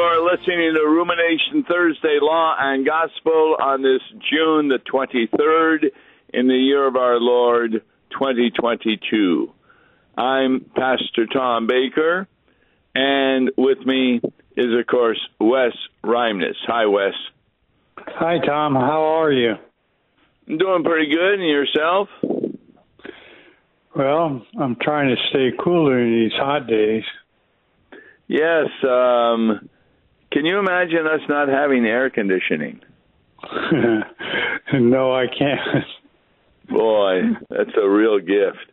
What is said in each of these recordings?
Here we go. You're listening to Rumination Thursday Law and Gospel on this June the 23rd in the year of our Lord 2022. I'm Pastor Tom Baker, and with me is, of course, Wes Reimnitz. Hi, Wes. Hi, Tom. How are you? I'm doing pretty good, and yourself? Well, I'm trying to stay cooler in these hot days. Yes. Um, can you imagine us not having air conditioning? no, I can't. Boy, that's a real gift.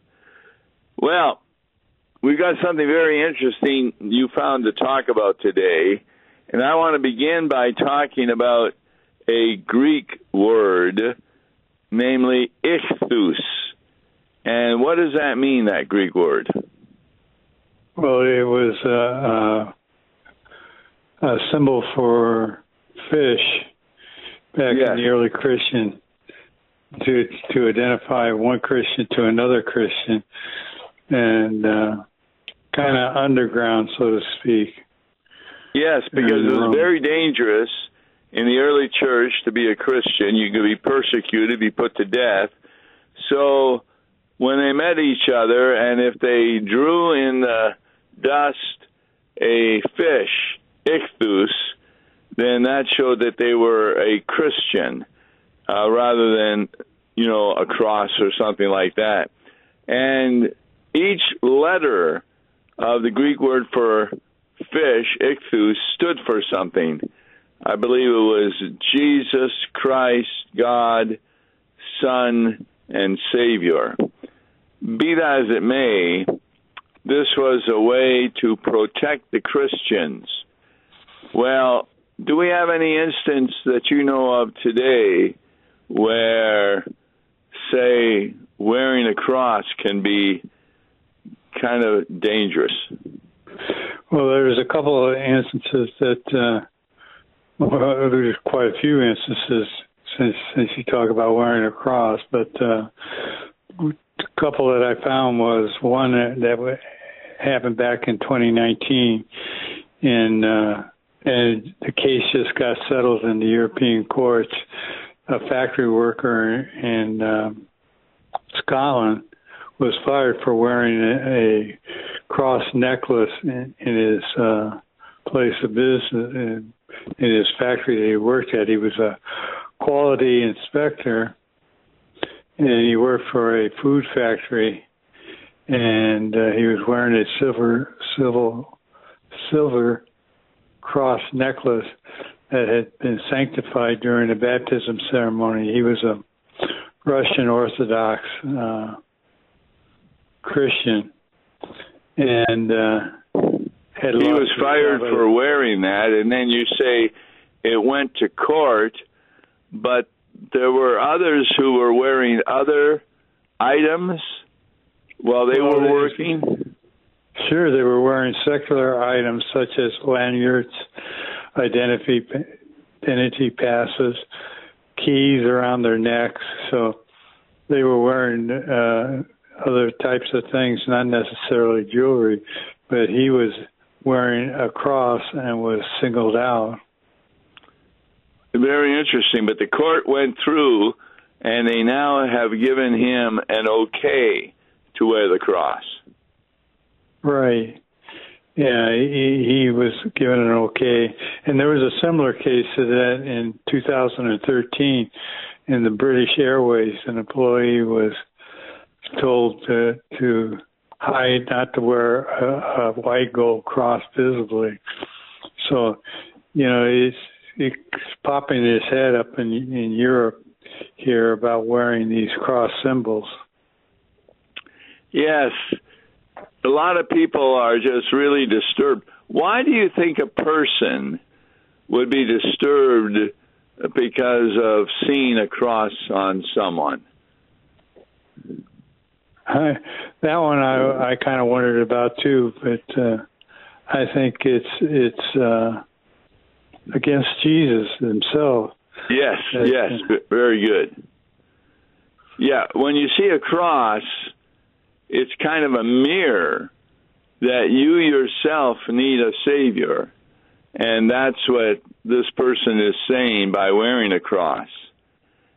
Well, we've got something very interesting you found to talk about today, and I want to begin by talking about a Greek word, namely ichthus. And what does that mean, that Greek word? Well, it was uh, uh, a symbol for fish back Yes. in the early Christian to to identify one Christian to another Christian, and uh, kind of underground, so to speak. Yes, because it was very dangerous in the early church to be a Christian. You could be persecuted, be put to death. So when they met each other, and if they drew in the dust a fish, ichthus, then that showed that they were a Christian uh, rather than, you know, a cross or something like that. And each letter of the Greek word for fish, ichthus, stood for something. I believe it was Jesus Christ, God, Son, and Savior. Be that as it may, this was a way to protect the Christians. Well, do we have any instance that you know of today where, say, wearing a cross can be kind of dangerous? Well, there's a couple of instances that, uh, well, there's quite a few instances since since you talk about wearing a cross, but uh, a couple that I found was one that, happened back in 2019, and uh, and the case just got settled in the European courts. A factory worker in um, Scotland was fired for wearing a, a cross necklace in, in his uh, place of business in, in his factory that he worked at. He was a quality inspector, and he worked for a food factory, and uh, he was wearing a silver silver silver cross necklace that had been sanctified during the baptism ceremony. He was a Russian Orthodox uh, Christian, and uh, had he was fired for wearing that, and then you say it went to court, but there were others who were wearing other items while they Well, were working. Sure, they were wearing secular items such as lanyards, identity identity passes, keys around their necks. So they were wearing uh, other types of things, not necessarily jewelry, but he was wearing a cross and was singled out. Very interesting. But the court went through, and they now have given him an okay to wear the cross. Right. Yeah, he, he was given an okay. And there was a similar case to that in 2013 in the British Airways. An employee was told to, to hide, not to wear a, a white gold cross visibly. So, you know, it's popping his head up in, in Europe here about wearing these cross symbols. Yes, a lot of people are just really disturbed. Why do you think a person would be disturbed because of seeing a cross on someone? I, that one I I kind of wondered about too, but uh, I think it's it's uh, against Jesus himself. Yes, Yes, yes, very good. Yeah, when you see a cross, it's kind of a mirror that you yourself need a Savior. And that's what this person is saying by wearing a cross.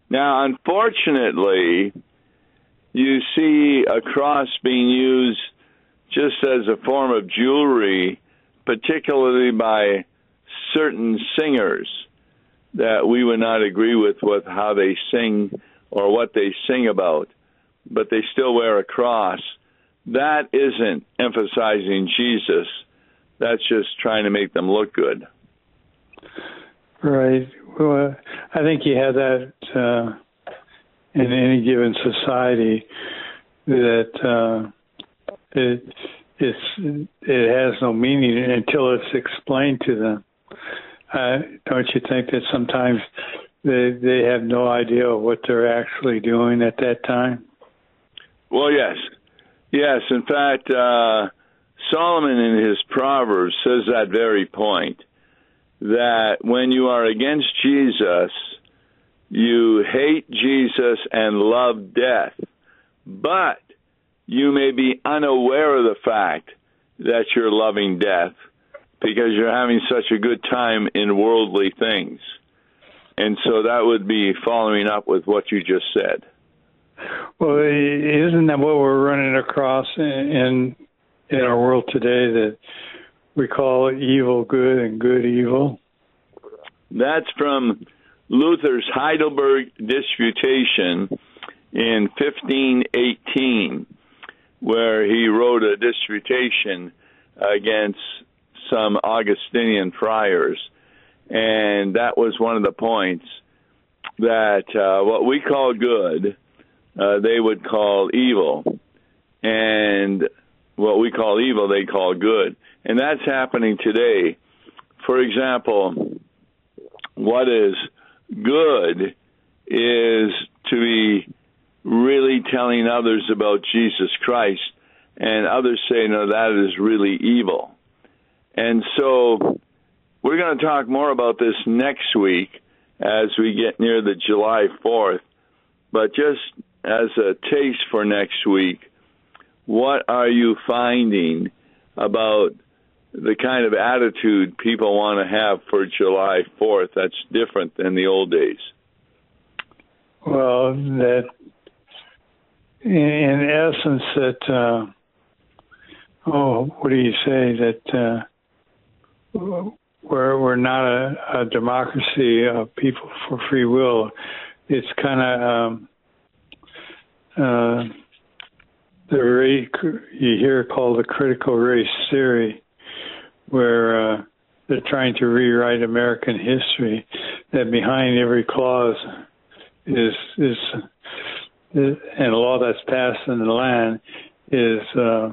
Now, unfortunately, you see a cross being used just as a form of jewelry, particularly by certain singers that we would not agree with with how they sing or what they sing about, but they still wear a cross. That isn't emphasizing Jesus. That's just trying to make them look good. Right. Well, I think you have that uh, in any given society that uh, it it's it has no meaning until it's explained to them. Uh, don't you think that sometimes they they have no idea of what they're actually doing at that time? Well, yes, yes. In fact, uh, Solomon in his Proverbs says that very point that when you are against Jesus, you hate Jesus and love death, but you may be unaware of the fact that you're loving death because you're having such a good time in worldly things. And so that would be following up with what you just said. Well, isn't that what we're running across in in our world today that we call evil good and good evil? That's from Luther's Heidelberg Disputation in 1518, where he wrote a disputation against some Augustinian friars. And that was one of the points that uh, what we call good, uh, they would call evil. And what we call evil, they call good. And that's happening today. For example, what is good is to be really telling others about Jesus Christ, and others say, no, that is really evil. And so we're going to talk more about this next week as we get near the July 4th. But just as a taste for next week, what are you finding about the kind of attitude people want to have for July 4th that's different than the old days? Well, that in essence, that uh, oh, what do you say that uh, we're we're not a, a democracy of people for free will. It's kind of um, uh, the race you hear called the critical race theory, where uh, they're trying to rewrite American history. That behind every clause is is, is and a law that's passed in the land is uh,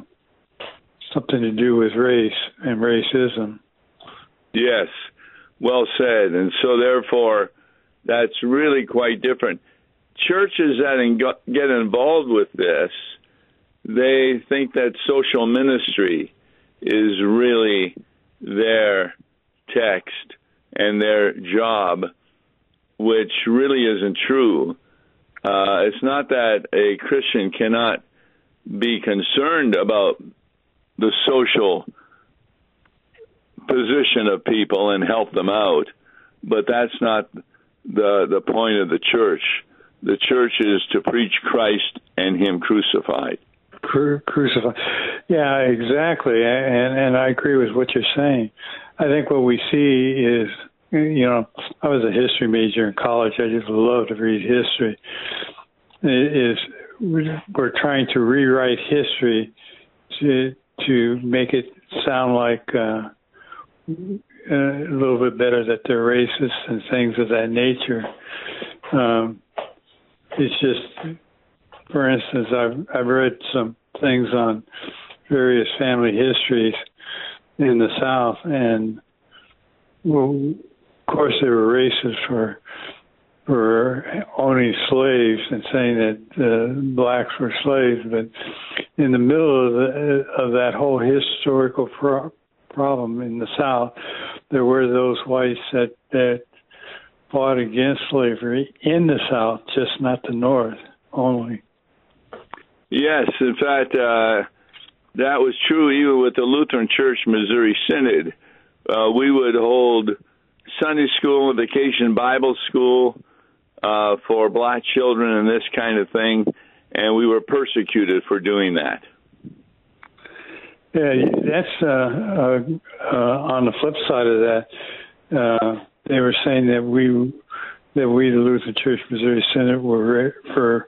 something to do with race and racism. Yes, well said. And so, therefore, that's really quite different. Churches that get involved with this they think that social ministry is really their text and their job, which really isn't true. Uh, it's not that a Christian cannot be concerned about the social position of people and help them out, but that's not the the point of the church. The church is to preach Christ and Him crucified cru- crucified. Yeah, exactly, and and I agree with what you're saying. I think what we see is, you know, I was a history major in college. I just love to read history. Is we're trying to rewrite history to to make it sound like uh, a little bit better that they're racist and things of that nature. Um, it's just for instance, I've I've read some things on various family histories in the South, and well, of course they were racist for for owning slaves and saying that uh, blacks were slaves, but in the middle of, the, of that whole historical pro- problem in the South, there were those whites that that fought against slavery in the South, just not the North only. Yes, in fact, uh, that was true even with the Lutheran Church Missouri Synod. Uh, we would hold Sunday school and vacation Bible school uh, for black children and this kind of thing, and we were persecuted for doing that. Yeah, that's uh, uh, uh, on the flip side of that. Uh, they were saying that we that we, the Lutheran Church Missouri Synod, were ra- for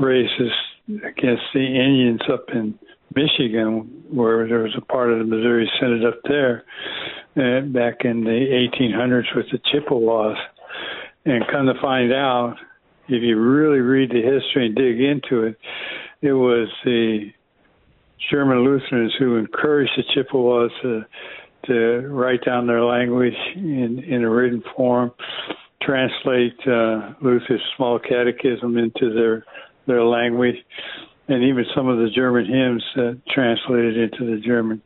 racist against the Indians up in Michigan, where there was a part of the Missouri Synod up there uh, back in the 1800s with the Chippewas. And come to find out, if you really read the history and dig into it, it was the German Lutherans who encouraged the Chippewas to to write down their language in in a written form, translate uh, Luther's small catechism into their their language, and even some of the German hymns uh, translated into the German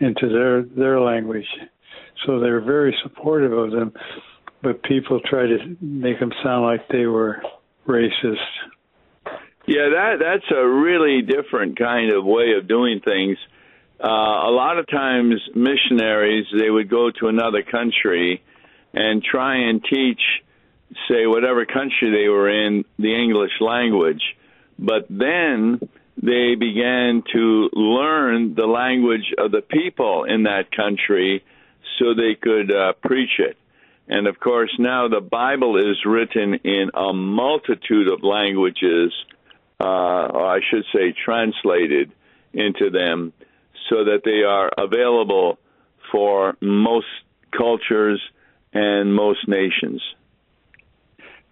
into their their language. So they were very supportive of them, but people try to make them sound like they were racist. Yeah, that that's a really different kind of way of doing things. Uh, a lot of times, missionaries they would go to another country and try and teach, say, whatever country they were in, the English language. But then they began to learn the language of the people in that country so they could uh, preach it. And of course, now the Bible is written in a multitude of languages uh, or I should say, translated into them so that they are available for most cultures and most nations.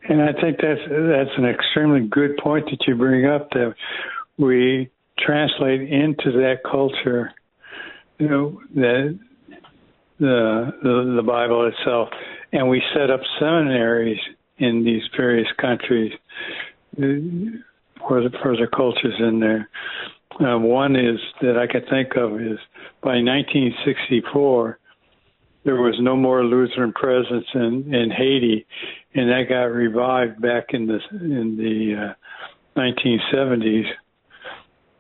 And I think that's that's an extremely good point that you bring up that we translate into that culture, you know, the the the, the Bible itself, and we set up seminaries in these various countries uh, for the for the cultures in there. Uh, one is that I can think of is by 1964 there was no more Lutheran presence in in Haiti, and that got revived back in the in the uh, 1970s.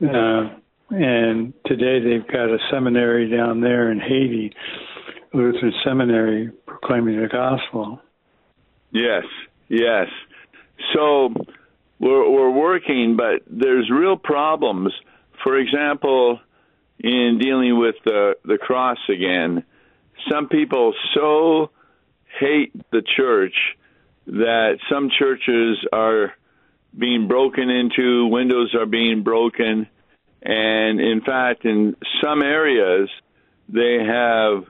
Uh, and today they've got a seminary down there in Haiti, Lutheran seminary, proclaiming the gospel. Yes, yes. So we're, we're working, but there's real problems. For example, in dealing with the, the cross again, some people so hate the church that some churches are being broken into, windows are being broken, and in fact, in some areas, they have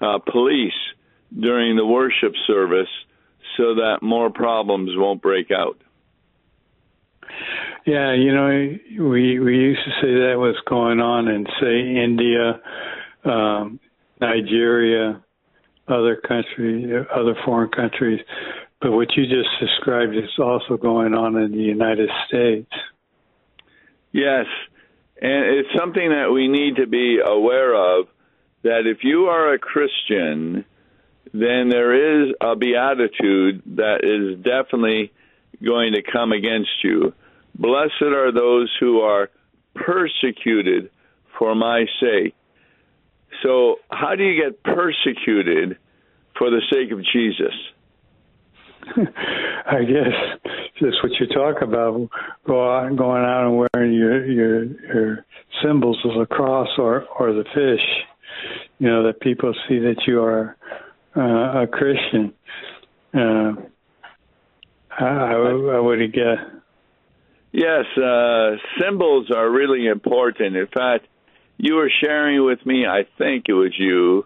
uh, police during the worship service so that more problems won't break out. Yeah, you know, we we used to say that was going on in say India, um, Nigeria, other countries, other foreign countries, but what you just described is also going on in the United States. Yes, and it's something that we need to be aware of. That if you are a Christian, then there is a beatitude that is definitely going to come against you. Blessed are those who are persecuted for my sake. So, how do you get persecuted for the sake of Jesus? I guess just what you talk about, go out, going out and wearing your your your symbols of the cross or or the fish. You know that people see that you are uh, a Christian. Uh, I, I, I would guess Yes, uh, symbols are really important. In fact, you were sharing with me, I think it was you,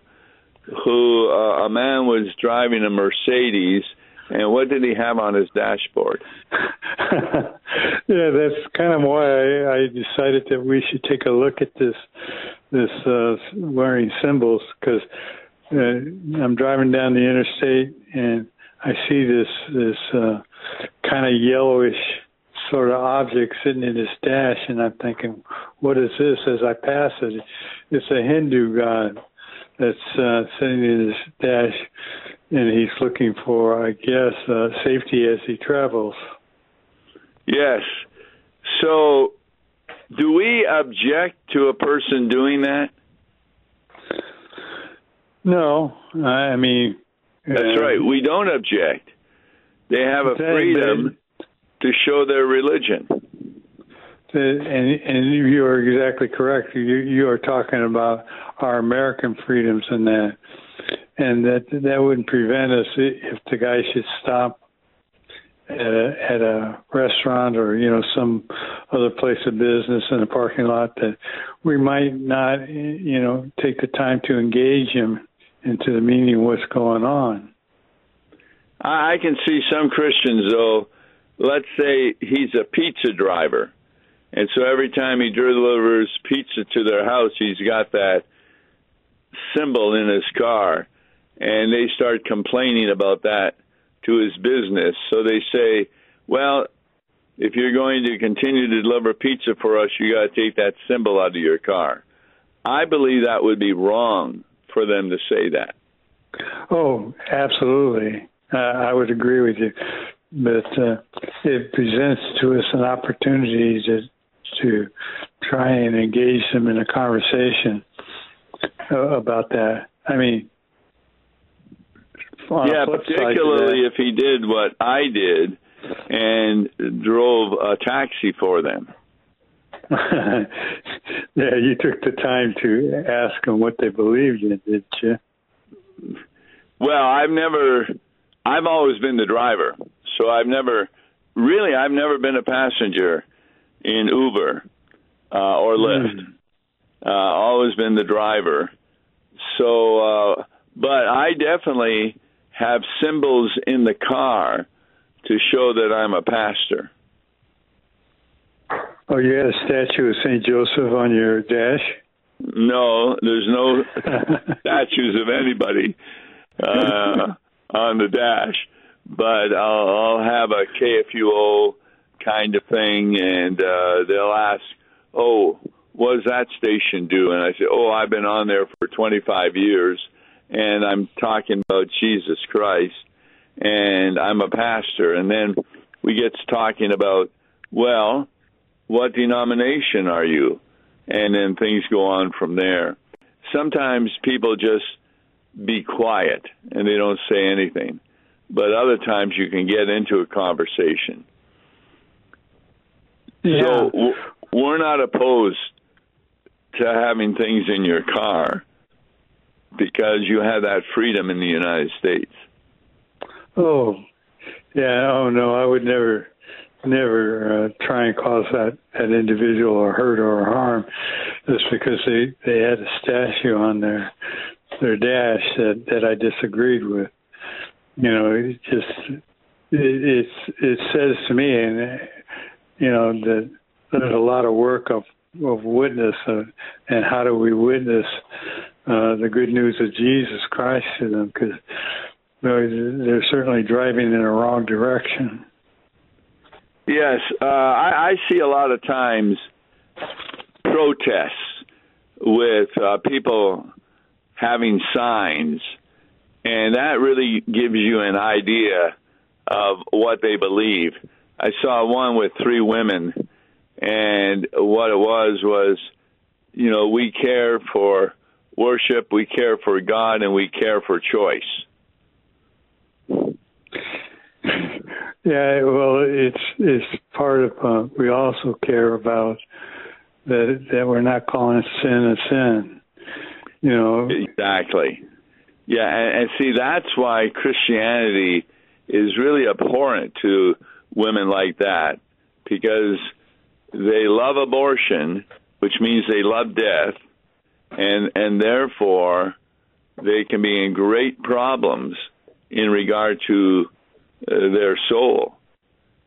who uh, a man was driving a Mercedes, and what did he have on his dashboard? yeah, that's kind of why I, I decided that we should take a look at this this uh, wearing symbols because uh, I'm driving down the interstate and I see this this uh, kind of yellowish sort of object sitting in his dash, and I'm thinking, what is this? As I pass it, it's a Hindu god that's uh, sitting in his dash, and he's looking for, I guess, uh, safety as he travels. Yes. So Do we object to a person doing that? No, I mean that's uh, right. We don't object. They have a freedom to show their religion. And and you are exactly correct. You you are talking about our American freedoms and that, and that that wouldn't prevent us if the guy should stop at a, at a restaurant or you know some other place of business in a parking lot that we might not you know take the time to engage him into the meaning of what's going on. I can see some Christians though. Let's say he's a pizza driver and so every time he delivers pizza to their house, he's got that symbol in his car. And they start complaining about that to his business. So they say, well, if you're going to continue to deliver pizza for us, you got to take that symbol out of your car. I believe that would be wrong for them to say that. Oh, absolutely. Uh, I would agree with you. But uh, it presents to us an opportunity to to try and engage them in a conversation about that. I mean, yeah, particularly that, if he did what I did and drove a taxi for them. yeah, you took the time to ask them what they believed in, did you? Well, I've never, I've always been the driver, so I've never, really, I've never been a passenger in Uber uh, or Lyft. Mm. Uh, always been the driver. So, uh, but I definitely have symbols in the car to show that I'm a pastor. Oh, you had a statue of St. Joseph on your dash? No, there's no statues of anybody uh, on the dash, but I'll, I'll have a KFUO kind of thing, and uh, they'll ask, "Oh, what does that station do?" And I say, "Oh, I've been on there for 25 years, and I'm talking about Jesus Christ, and I'm a pastor." And then we get to talking about, well, what denomination are you? And then things go on from there. Sometimes people just be quiet and they don't say anything. But other times you can get into a conversation. Yeah. So we're not opposed to having things in your car because you have that freedom in the United States. Oh, yeah. Oh no, I would never, never uh, try and cause that that individual or hurt or harm, just because they they had a statue on their their dash that that I disagreed with. You know, it just it, it's it says to me, and you know that there's a lot of work of of witness uh, and how do we witness uh, the good news of Jesus Christ to them because they're, they're certainly driving in a wrong direction. Yes, uh, I, I see a lot of times protests with uh, people having signs, and that really gives you an idea of what they believe. I saw one with three women, and what it was was, you know, we care for worship, we care for God, and we care for choice. Yeah, well, it's it's part of. Uh, we also care about that that we're not calling sin a sin. You know exactly. Yeah, and, and see that's why Christianity is really abhorrent to women like that because they love abortion, which means they love death, and and therefore they can be in great problems in regard to uh, their soul.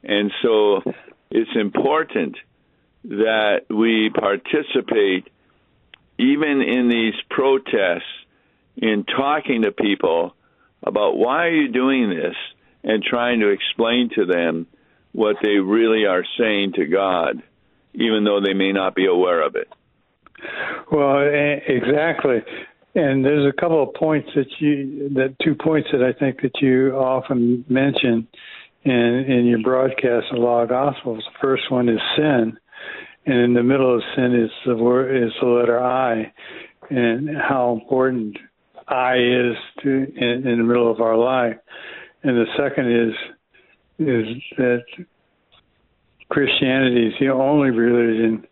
And so it's important that we participate even in these protests in talking to people about why are you doing this and trying to explain to them what they really are saying to God, even though they may not be aware of it. Well, eh, exactly. And there's a couple of points that you, that two points that I think that you often mention in in your broadcast of law gospels. The first one is sin, and in the middle of sin is the word is the letter I, and how important I is to in, in the middle of our life. And the second is is that Christianity is the only religion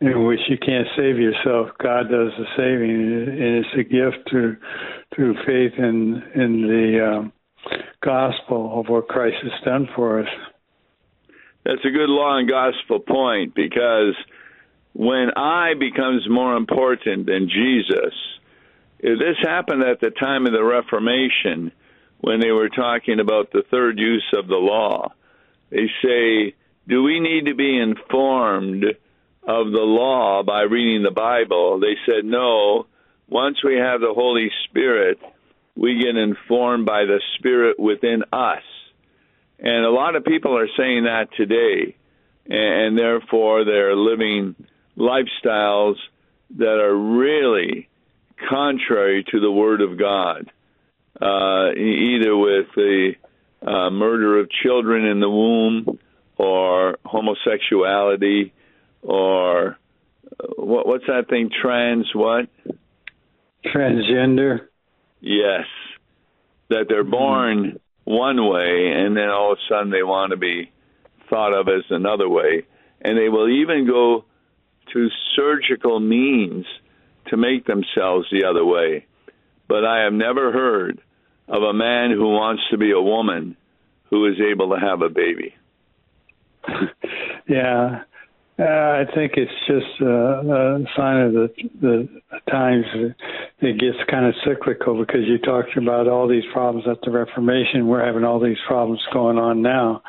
in which you can't save yourself. God does the saving, and it's a gift through through faith in in the um, gospel of what Christ has done for us. That's a good law and gospel point because when I becomes more important than Jesus, this happened at the time of the Reformation when they were talking about the third use of the law. They say, Do we need to be informed of the law by reading the Bible? They said, No. Once we have the Holy Spirit, we get informed by the Spirit within us. And a lot of people are saying that today, and therefore they're living lifestyles that are really contrary to the Word of God, uh, either with the uh, murder of children in the womb, or homosexuality, or uh, what, what's that thing? Trans what? Transgender. Yes, that they're born one way, and then all of a sudden they want to be thought of as another way, and they will even go to surgical means to make themselves the other way. But I have never heard of a man who wants to be a woman who is able to have a baby. yeah, uh, I think it's just a, a sign of the the times it gets kind of cyclical because you talked about all these problems at the Reformation. We're having all these problems going on now,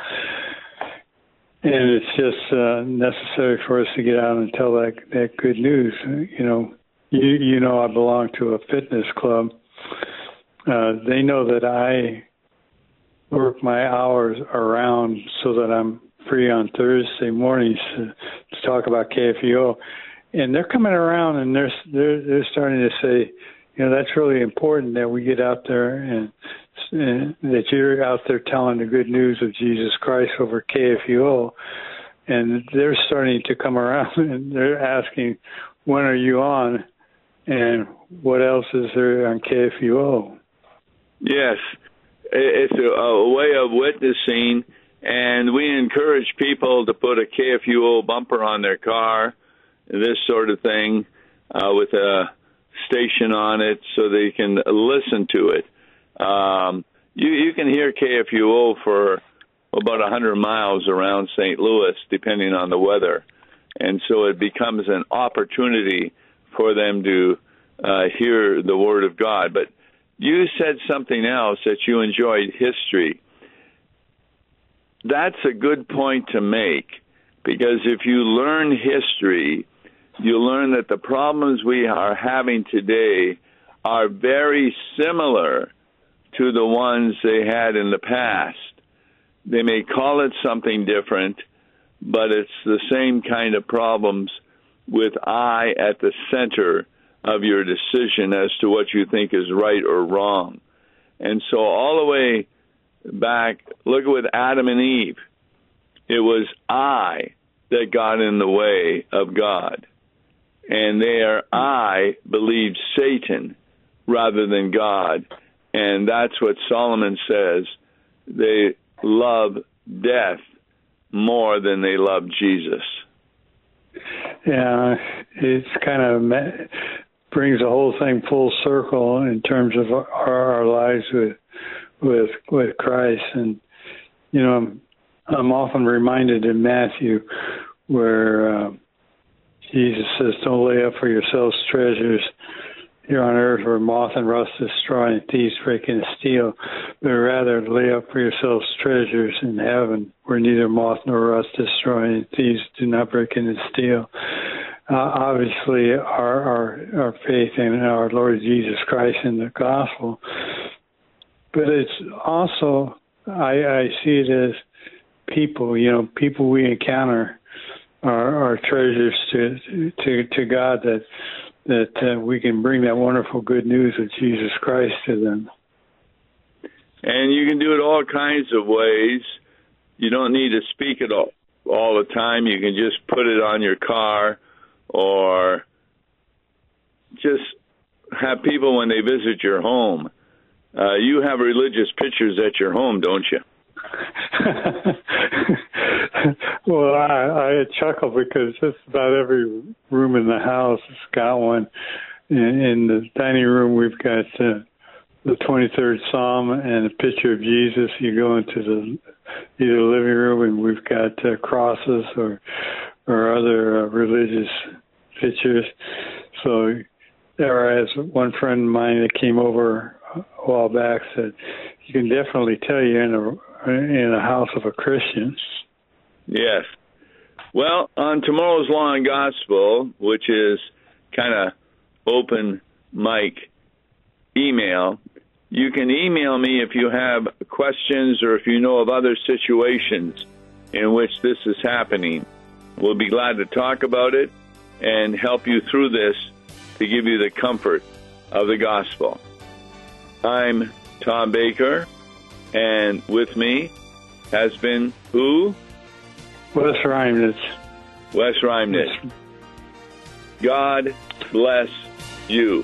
and it's just uh, necessary for us to get out and tell that that good news. You know, you you know I belong to a fitness club. Uh, they know that I work my hours around so that I'm free on Thursday mornings to, to talk about KFUO, and they're coming around and they're they're they're starting to say, you know, that's really important that we get out there and, and that you're out there telling the good news of Jesus Christ over KFUO, and they're starting to come around and they're asking, when are you on, and what else is there on KFUO? Yes, it's a, a way of witnessing and we encourage people to put a KFUO bumper on their car, this sort of thing, uh, with a station on it so they can listen to it. Um, you, you can hear KFUO for about 100 miles around St. Louis, depending on the weather. And so it becomes an opportunity for them to uh, hear the Word of God. But you said something else that you enjoyed history that's a good point to make because if you learn history, you learn that the problems we are having today are very similar to the ones they had in the past. They may call it something different, but it's the same kind of problems with I at the center of your decision as to what you think is right or wrong. And so, all the way back, look at with Adam and Eve. It was I that got in the way of God. And there I believed Satan rather than God. And that's what Solomon says. They love death more than they love Jesus. Yeah, it's kind of brings the whole thing full circle in terms of our, our lives with with with Christ. And you know, I'm, I'm often reminded in Matthew where uh, Jesus says, "Don't lay up for yourselves treasures." Here on earth, where moth and rust destroy, and thieves break in and steal, but rather lay up for yourselves treasures in heaven, where neither moth nor rust destroy, and thieves do not break in and steal. Uh, obviously, our, our our faith in our Lord Jesus Christ and the gospel but it's also I, I see it as people. You know, people we encounter are, are treasures to to to God that that uh, we can bring that wonderful good news of Jesus Christ to them. And you can do it all kinds of ways. You don't need to speak at all all the time. You can just put it on your car or just have people when they visit your home. Uh, you have religious pictures at your home, don't you? well, I, I chuckle because just about every room in the house has got one. In, in the dining room, we've got uh, the 23rd Psalm and a picture of Jesus. You go into the either living room and we've got uh, crosses or or other uh, religious pictures. So, there, as one friend of mine that came over a while back said, you can definitely tell you're in a in a house of a Christian. Yes. Well, on tomorrow's Law and Gospel, which is kind of open mic email, you can email me if you have questions or if you know of other situations in which this is happening. We'll be glad to talk about it and help you through this to give you the comfort of the gospel. I'm Tom Baker, and with me has been who? Wes Reimnitz. Wes Reimnitz. God bless you.